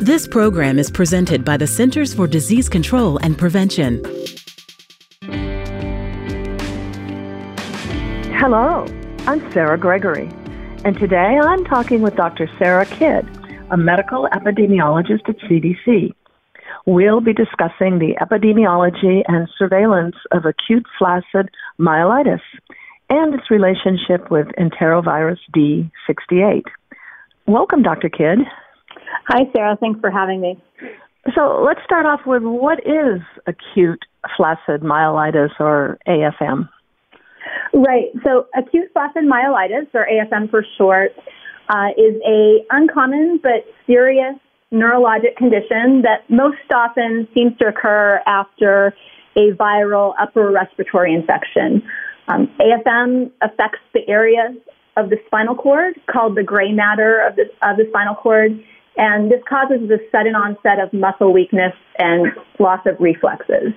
This program is presented by the Centers for Disease Control and Prevention. Hello, I'm Sarah Gregory, and today I'm talking with Dr. Sarah Kidd, a medical epidemiologist at CDC. We'll be discussing the epidemiology and surveillance of acute flaccid myelitis and its relationship with enterovirus D68. Welcome, Dr. Kidd. Hi, Sarah. Thanks for having me. So let's start off with what is acute flaccid myelitis or AFM? Right. So acute flaccid myelitis, or AFM for short, uh, is a uncommon but serious neurologic condition that most often seems to occur after a viral upper respiratory infection. Um, AFM affects the area of the spinal cord called the gray matter of the, of the spinal cord, and this causes the sudden onset of muscle weakness and loss of reflexes,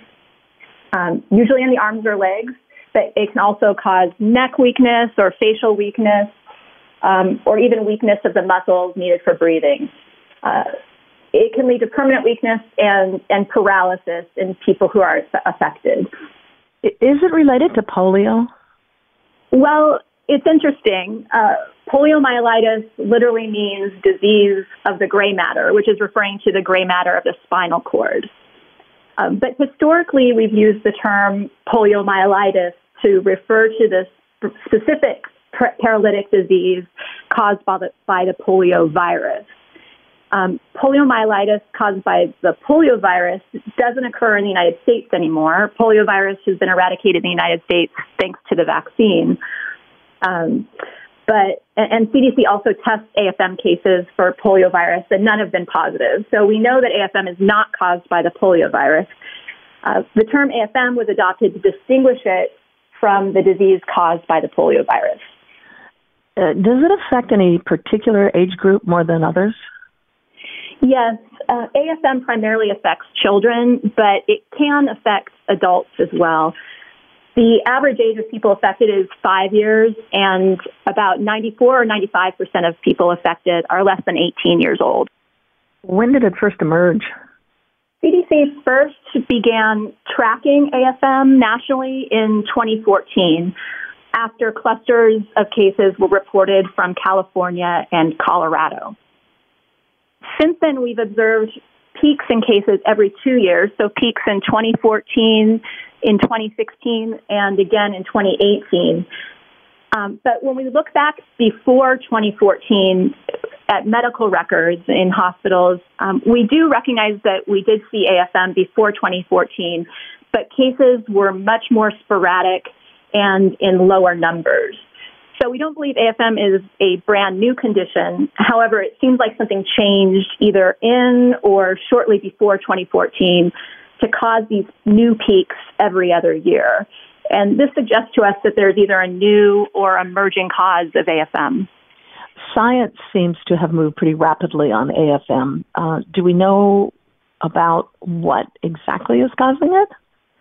um, usually in the arms or legs, but it can also cause neck weakness or facial weakness, um, or even weakness of the muscles needed for breathing. Uh, it can lead to permanent weakness and, and paralysis in people who are affected. Is it related to polio? Well, it's interesting. Uh, poliomyelitis literally means disease of the gray matter, which is referring to the gray matter of the spinal cord. Um, but historically, we've used the term poliomyelitis to refer to this specific paralytic disease caused by the, by the polio virus. Um, poliomyelitis caused by the polio virus doesn't occur in the United States anymore. Poliovirus has been eradicated in the United States thanks to the vaccine. Um, but and CDC also tests AFM cases for poliovirus, and none have been positive. So we know that AFM is not caused by the poliovirus. Uh, the term AFM was adopted to distinguish it from the disease caused by the poliovirus. Uh, does it affect any particular age group more than others? Yes, uh, AFM primarily affects children, but it can affect adults as well. The average age of people affected is five years, and about 94 or 95 percent of people affected are less than 18 years old. When did it first emerge? CDC first began tracking AFM nationally in 2014 after clusters of cases were reported from California and Colorado. Since then, we've observed peaks in cases every two years, so peaks in 2014, in 2016, and again in 2018. Um, but when we look back before 2014 at medical records in hospitals, um, we do recognize that we did see AFM before 2014, but cases were much more sporadic and in lower numbers. So we don't believe AFM is a brand new condition. However, it seems like something changed either in or shortly before 2014 to cause these new peaks every other year. And this suggests to us that there's either a new or emerging cause of AFM. Science seems to have moved pretty rapidly on AFM. Uh, do we know about what exactly is causing it?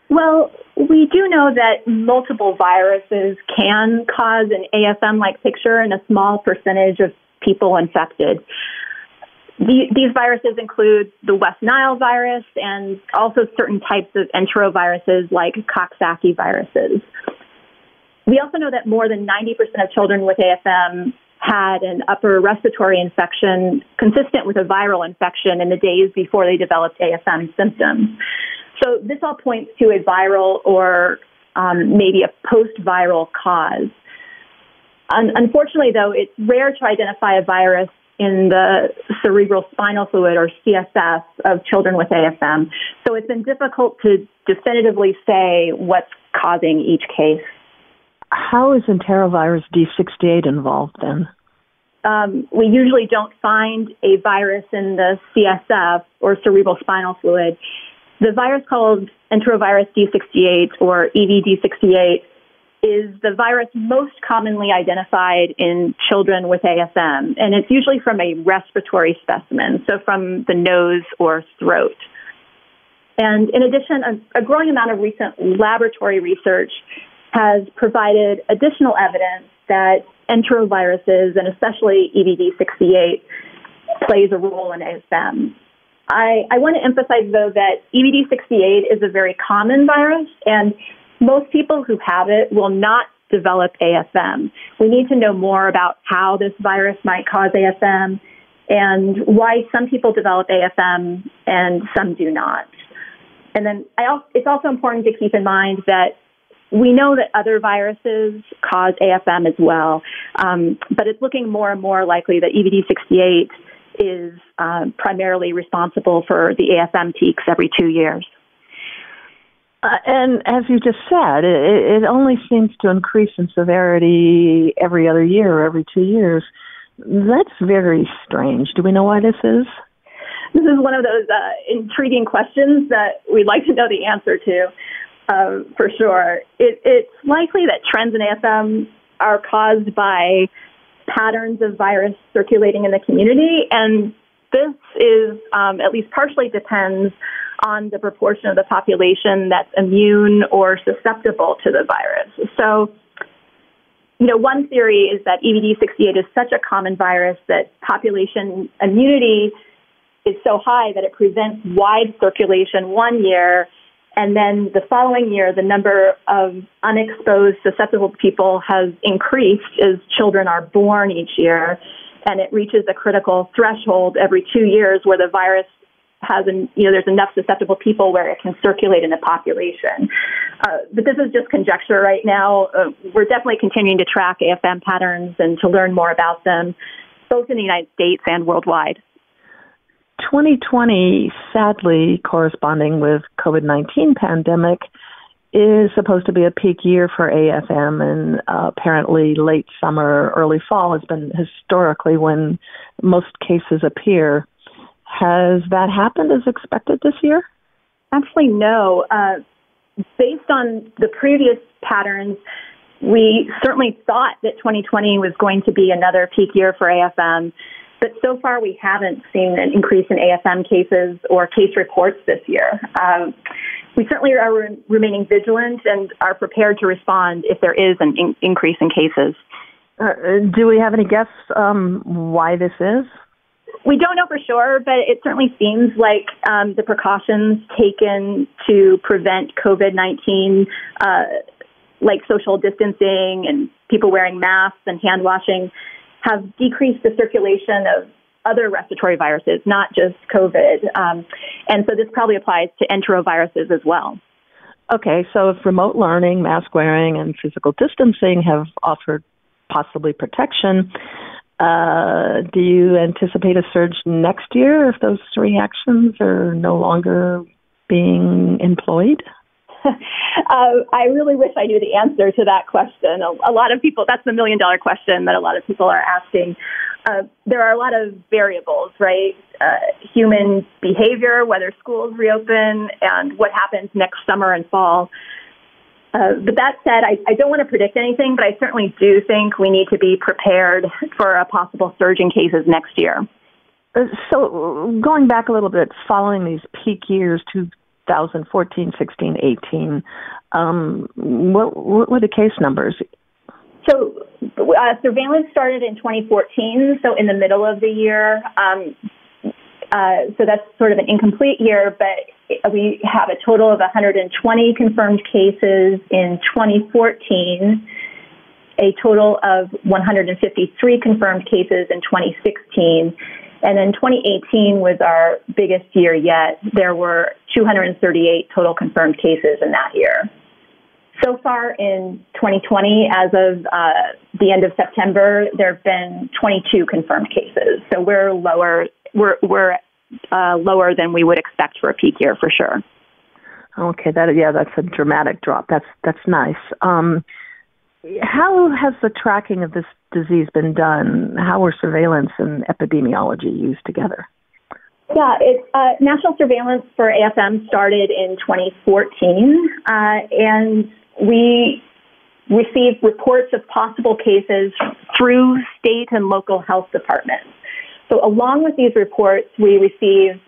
Well, we do know that multiple viruses can cause an AFM like picture in a small percentage of people infected. The, these viruses include the West Nile virus and also certain types of enteroviruses like Coxsackie viruses. We also know that more than 90% of children with AFM had an upper respiratory infection consistent with a viral infection in the days before they developed AFM symptoms. So this all points to a viral or um, maybe a post-viral cause. Un- unfortunately, though, it's rare to identify a virus in the cerebral spinal fluid or CSF of children with AFM. So it's been difficult to definitively say what's causing each case. How is enterovirus D68 involved then? Um, we usually don't find a virus in the CSF or cerebral spinal fluid. The virus called enterovirus D68 or EVD68 is the virus most commonly identified in children with AFM, and it's usually from a respiratory specimen, so from the nose or throat. And in addition, a, a growing amount of recent laboratory research has provided additional evidence that enteroviruses, and especially EVD68, plays a role in AFM. I, I want to emphasize, though, that EVD68 is a very common virus, and most people who have it will not develop AFM. We need to know more about how this virus might cause AFM and why some people develop AFM and some do not. And then also, it's also important to keep in mind that we know that other viruses cause AFM as well, um, but it's looking more and more likely that EVD68 is uh, primarily responsible for the AFM peaks every two years. Uh, and as you just said, it, it only seems to increase in severity every other year or every two years. That's very strange. Do we know why this is? This is one of those uh, intriguing questions that we'd like to know the answer to, uh, for sure. It, it's likely that trends in AFM are caused by patterns of virus circulating in the community, and this is um, at least partially depends on the proportion of the population that's immune or susceptible to the virus. So, you know, one theory is that EVD68 is such a common virus that population immunity is so high that it prevents wide circulation one year, and then the following year, the number of unexposed, susceptible people has increased as children are born each year, and it reaches a critical threshold every two years where the virus has, an, you know, there's enough susceptible people where it can circulate in the population. Uh, but this is just conjecture right now. Uh, we're definitely continuing to track AFM patterns and to learn more about them, both in the United States and worldwide. 2020, sadly, corresponding with COVID-19 pandemic, is supposed to be a peak year for AFM, and uh, apparently late summer, early fall has been historically when most cases appear. Has that happened as expected this year? Actually, no. Uh, based on the previous patterns, we certainly thought that 2020 was going to be another peak year for AFM, but so far we haven't seen an increase in AFM cases or case reports this year. Um, we certainly are re- remaining vigilant and are prepared to respond if there is an in- increase in cases. Uh, do we have any guess um, why this is? We don't know for sure, but it certainly seems like um, the precautions taken to prevent COVID 19, uh, like social distancing and people wearing masks and hand washing, have decreased the circulation of other respiratory viruses, not just COVID. Um, and so this probably applies to enteroviruses as well. Okay, so if remote learning, mask wearing, and physical distancing have offered possibly protection, uh, do you anticipate a surge next year if those three actions are no longer being employed? uh, I really wish I knew the answer to that question. A, a, lot of people, that's the million dollar question that a lot of people are asking. Uh, there are a lot of variables, right? Uh, human behavior, whether schools reopen, and what happens next summer and fall. Uh, but that said, I, I don't want to predict anything, but I certainly do think we need to be prepared for a possible surge in cases next year. Uh, so, going back a little bit, following these peak years, 2014, 16, 18, um, what, what were the case numbers? So, uh, surveillance started in 2014, so in the middle of the year. Um, uh, so that's sort of an incomplete year, but we have a total of 120 confirmed cases in 2014, a total of 153 confirmed cases in 2016, and then 2018 was our biggest year yet. There were 238 total confirmed cases in that year. So far in 2020, as of uh, the end of September, there have been 22 confirmed cases. So we're lower. We're we're uh, lower than we would expect for a peak year for sure. Okay, that yeah, that's a dramatic drop. That's that's nice. Um, how has the tracking of this disease been done? How are surveillance and epidemiology used together? Yeah, it, uh, national surveillance for AFM started in 2014, uh, and we received reports of possible cases through state and local health departments. So along with these reports, we receive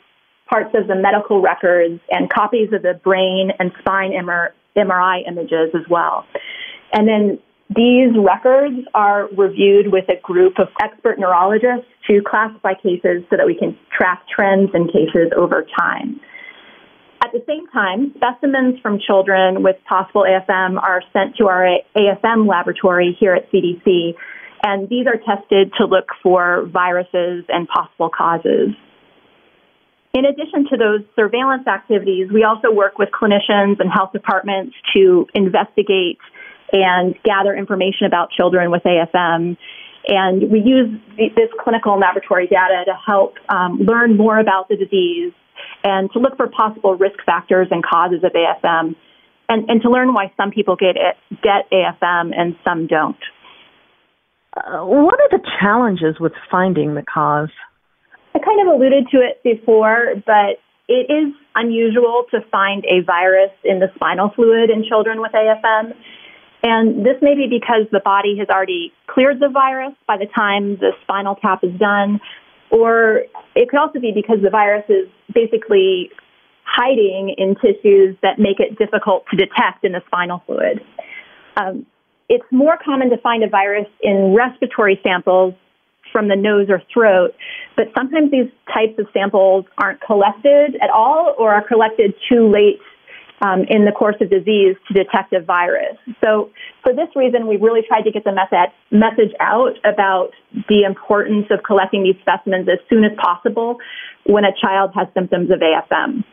parts of the medical records and copies of the brain and spine MRI images as well. And then These records are reviewed with a group of expert neurologists to classify cases so that we can track trends in cases over time. At the same time, specimens from children with possible AFM are sent to our AFM laboratory here at CDC, and these are tested to look for viruses and possible causes. In addition to those surveillance activities, we also work with clinicians and health departments to investigate and gather information about children with AFM. And we use this clinical laboratory data to help um, learn more about the disease and to look for possible risk factors and causes of AFM and, and to learn why some people get, it, get AFM and some don't. What are the challenges with finding the cause? I kind of alluded to it before, but it is unusual to find a virus in the spinal fluid in children with AFM. And this may be because the body has already cleared the virus by the time the spinal tap is done, or it could also be because the virus is basically hiding in tissues that make it difficult to detect in the spinal fluid. Um, it's more common to find a virus in respiratory samples from the nose or throat, but sometimes these types of samples aren't collected at all or are collected too late um, in the course of disease to detect a virus. So, for this reason, we really tried to get the message, message out about the importance of collecting these specimens as soon as possible when a child has symptoms of AFM.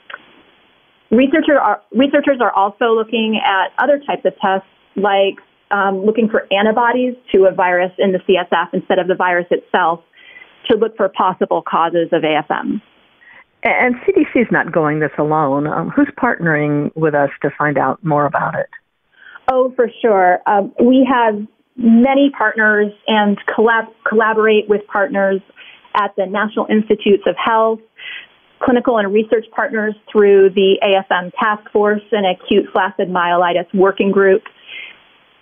Researcher are, researchers are also looking at other types of tests like um, looking for antibodies to a virus in the CSF instead of the virus itself to look for possible causes of AFM. And CDC is not going this alone. Um, who's partnering with us to find out more about it? Oh, for sure. Um, we have many partners and collab- collaborate with partners at the National Institutes of Health, clinical and research partners through the AFM Task Force and Acute Flaccid Myelitis Working Group,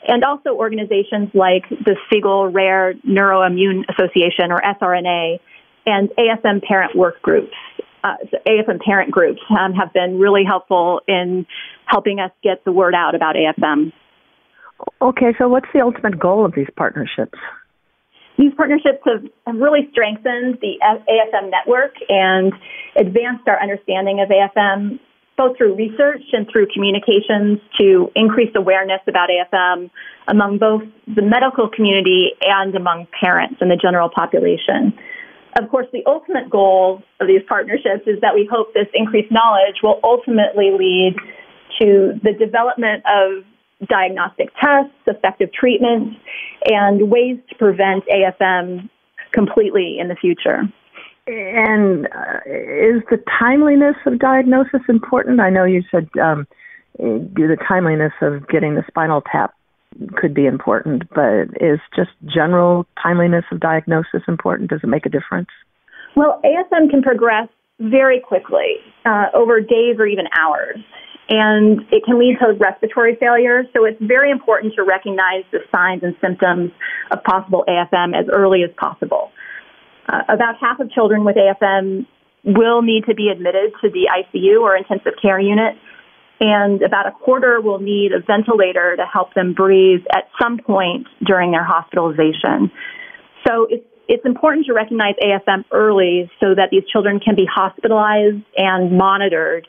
and also organizations like the Siegel Rare Neuroimmune Association, or SRNA, and AFM Parent Work Groups. Uh, AFM parent groups um, have been really helpful in helping us get the word out about AFM. Okay, so what's the ultimate goal of these partnerships? These partnerships have, have really strengthened the AFM network and advanced our understanding of AFM both through research and through communications to increase awareness about AFM among both the medical community and among parents and the general population. Of course, the ultimate goal of these partnerships is that we hope this increased knowledge will ultimately lead to the development of diagnostic tests, effective treatments, and ways to prevent AFM completely in the future. And uh, is the timeliness of diagnosis important? I know you said um, the timeliness of getting the spinal tap could be important, but is just general timeliness of diagnosis important? Does it make a difference? Well, AFM can progress very quickly, uh, over days or even hours, and it can lead to respiratory failure. So it's very important to recognize the signs and symptoms of possible AFM as early as possible. Uh, about half of children with AFM will need to be admitted to the ICU or intensive care unit, and about a quarter will need a ventilator to help them breathe at some point during their hospitalization. So it's it's important to recognize AFM early so that these children can be hospitalized and monitored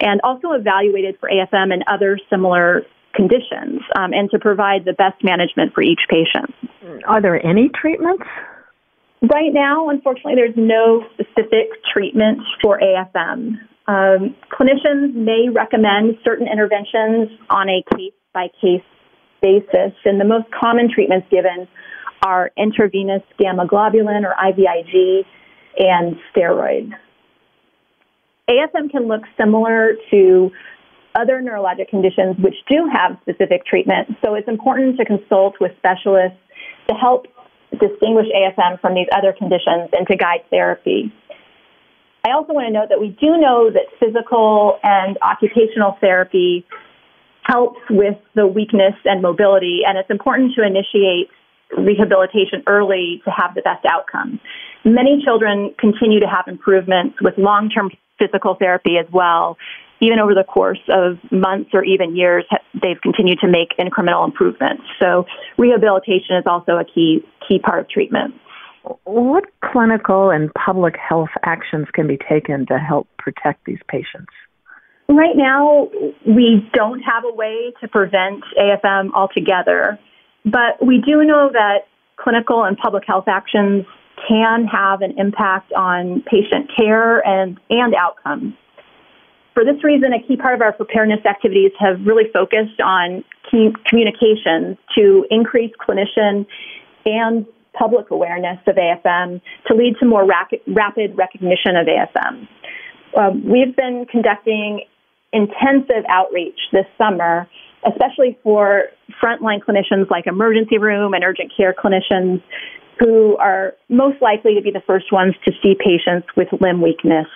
and also evaluated for AFM and other similar conditions um, and to provide the best management for each patient. Are there any treatments? Right now, unfortunately, there's no specific treatment for AFM. Um, clinicians may recommend certain interventions on a case by case basis, and the most common treatments given are intravenous gamma globulin or IVIG and steroids. AFM can look similar to other neurologic conditions which do have specific treatment, so it's important to consult with specialists to help distinguish AFM from these other conditions and to guide therapy. I also want to note that we do know that physical and occupational therapy helps with the weakness and mobility, and it's important to initiate rehabilitation early to have the best outcome. Many children continue to have improvements with long term physical therapy as well, even over the course of months or even years, they've continued to make incremental improvements. So rehabilitation is also a key key part of treatment. What clinical and public health actions can be taken to help protect these patients? Right now, we don't have a way to prevent AFM altogether, but we do know that clinical and public health actions can have an impact on patient care and, and outcomes. For this reason, a key part of our preparedness activities have really focused on communications to increase clinician and public awareness of AFM to lead to more rapid recognition of AFM. Um, we've been conducting intensive outreach this summer, especially for frontline clinicians like emergency room and urgent care clinicians who are most likely to be the first ones to see patients with limb weakness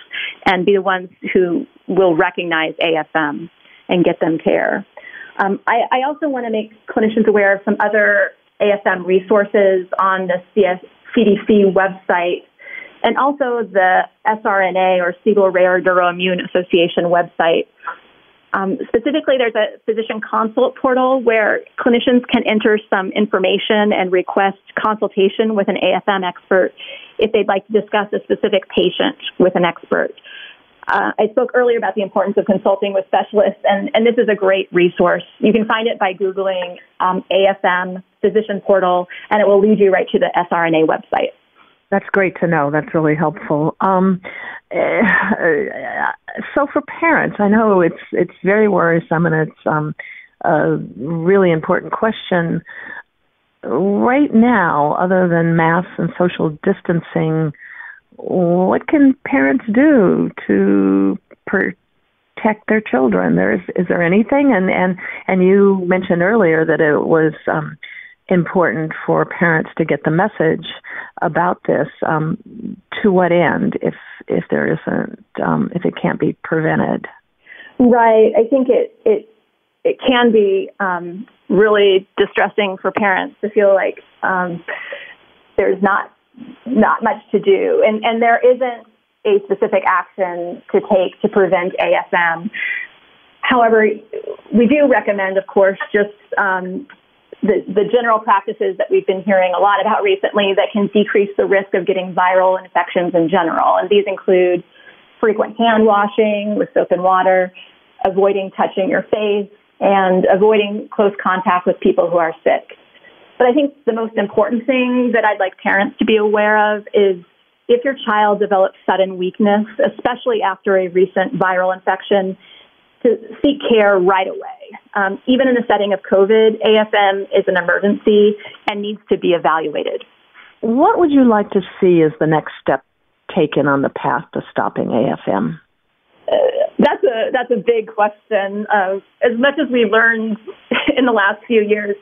and be the ones who will recognize AFM and get them care. Um, I, I, also want to make clinicians aware of some other AFM resources on the CS, CDC website and also the SRNA or Siegel Rare Neuroimmune Association website. Um, specifically, there's a physician consult portal where clinicians can enter some information and request consultation with an AFM expert if they'd like to discuss a specific patient with an expert. Uh, I spoke earlier about the importance of consulting with specialists, and, and this is a great resource. You can find it by Googling um, AFM physician portal, and it will lead you right to the SRNA website. That's great to know. That's really helpful. Um, uh, so for parents, I know it's it's very worrisome and it's um, a really important question. Right now, other than masks and social distancing, what can parents do to protect their children? There is is there anything? And and and you mentioned earlier that it was um, important for parents to get the message about this. Um, to what end, if if there isn't, um, if it can't be prevented? Right. I think it it it can be um, really distressing for parents to feel like um, there's not not much to do, and and there isn't a specific action to take to prevent AFM. However, we do recommend, of course, just um, the, the general practices that we've been hearing a lot about recently that can decrease the risk of getting viral infections in general. And these include frequent hand washing with soap and water, avoiding touching your face, and avoiding close contact with people who are sick. But I think the most important thing that I'd like parents to be aware of is if your child develops sudden weakness, especially after a recent viral infection, to seek care right away. Um, even in the setting of COVID, AFM is an emergency and needs to be evaluated. What would you like to see as the next step taken on the path to stopping AFM? Uh, that's a that's a big question. Uh, as much as we learned in the last few years,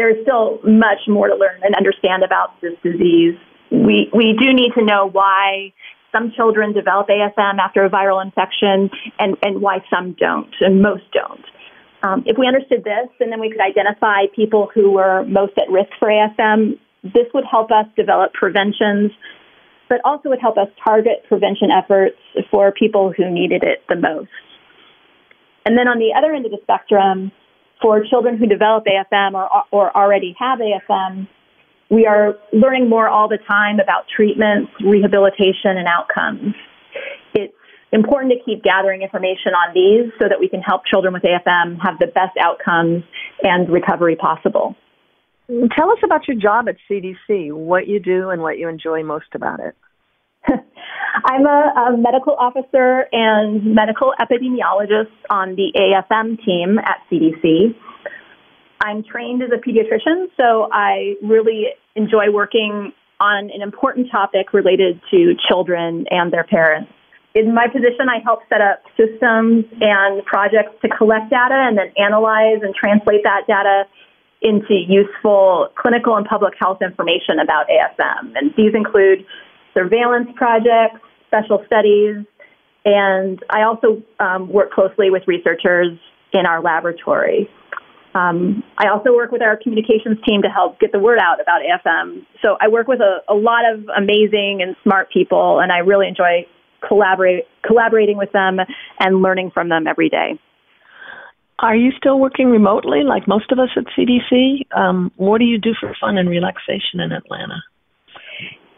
there is still much more to learn and understand about this disease. We we do need to know why some children develop AFM after a viral infection and, and why some don't, and most don't. Um, if we understood this, and then we could identify people who were most at risk for AFM, this would help us develop preventions, but also would help us target prevention efforts for people who needed it the most. And then on the other end of the spectrum, for children who develop AFM or, or already have AFM, we are learning more all the time about treatments, rehabilitation, and outcomes. It's important to keep gathering information on these so that we can help children with AFM have the best outcomes and recovery possible. Tell us about your job at CDC, what you do and what you enjoy most about it. I'm a, a, medical officer and medical epidemiologist on the AFM team at CDC. I'm trained as a pediatrician, so I really enjoy working on an important topic related to children and their parents. In my position, I help set up systems and projects to collect data and then analyze and translate that data into useful clinical and public health information about AFM. And these include surveillance projects, special studies, and I also um, work closely with researchers in our laboratory. Um, I also work with our communications team to help get the word out about AFM. So I work with a, a lot of amazing and smart people, and I really enjoy collaborate, collaborating with them and learning from them every day. Are you still working remotely like most of us at CDC? Um, what do you do for fun and relaxation in Atlanta?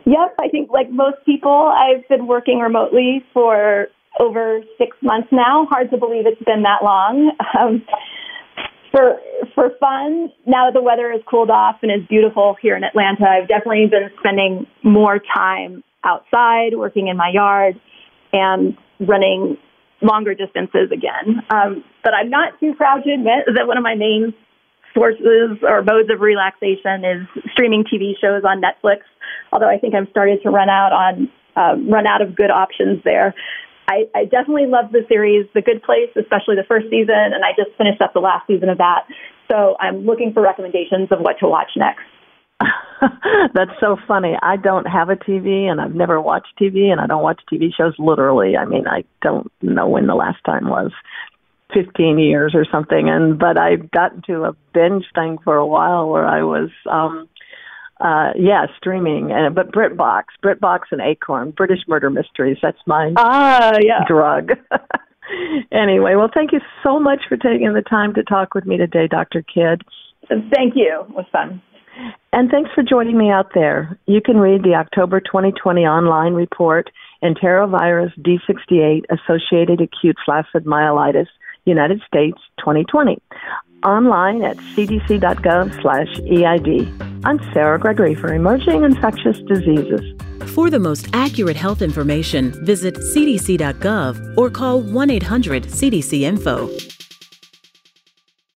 Yep, I think like most people, I've been working remotely for over six months now. Hard to believe it's been that long. Um, for for fun, now that the weather has cooled off and is beautiful here in Atlanta, I've definitely been spending more time outside, working in my yard, and running longer distances again. Um, but I'm not too proud to admit that one of my main sources or modes of relaxation is streaming TV shows on Netflix. Although I think I'm starting to run out on uh, run out of good options there. I, I definitely love the series The Good Place, especially the first season, and I just finished up the last season of that. So I'm looking for recommendations of what to watch next. That's so funny. I don't have a TV and I've never watched TV and I don't watch TV shows literally. I mean, I don't know when the last time was. 15 years or something and but I got into a binge thing for a while where I was um uh yeah streaming and but BritBox BritBox and Acorn British murder mysteries that's my ah yeah drug anyway well thank you so much for taking the time to talk with me today Dr. Kidd thank you it was fun and thanks for joining me out there. You can read the October 2020 online report, Enterovirus D68 Associated Acute Flaccid Myelitis United States 2020 online at cdc.gov slash EID. I'm Sarah Gregory for Emerging Infectious Diseases. For the most accurate health information, visit cdc.gov or call 1 800 CDC Info.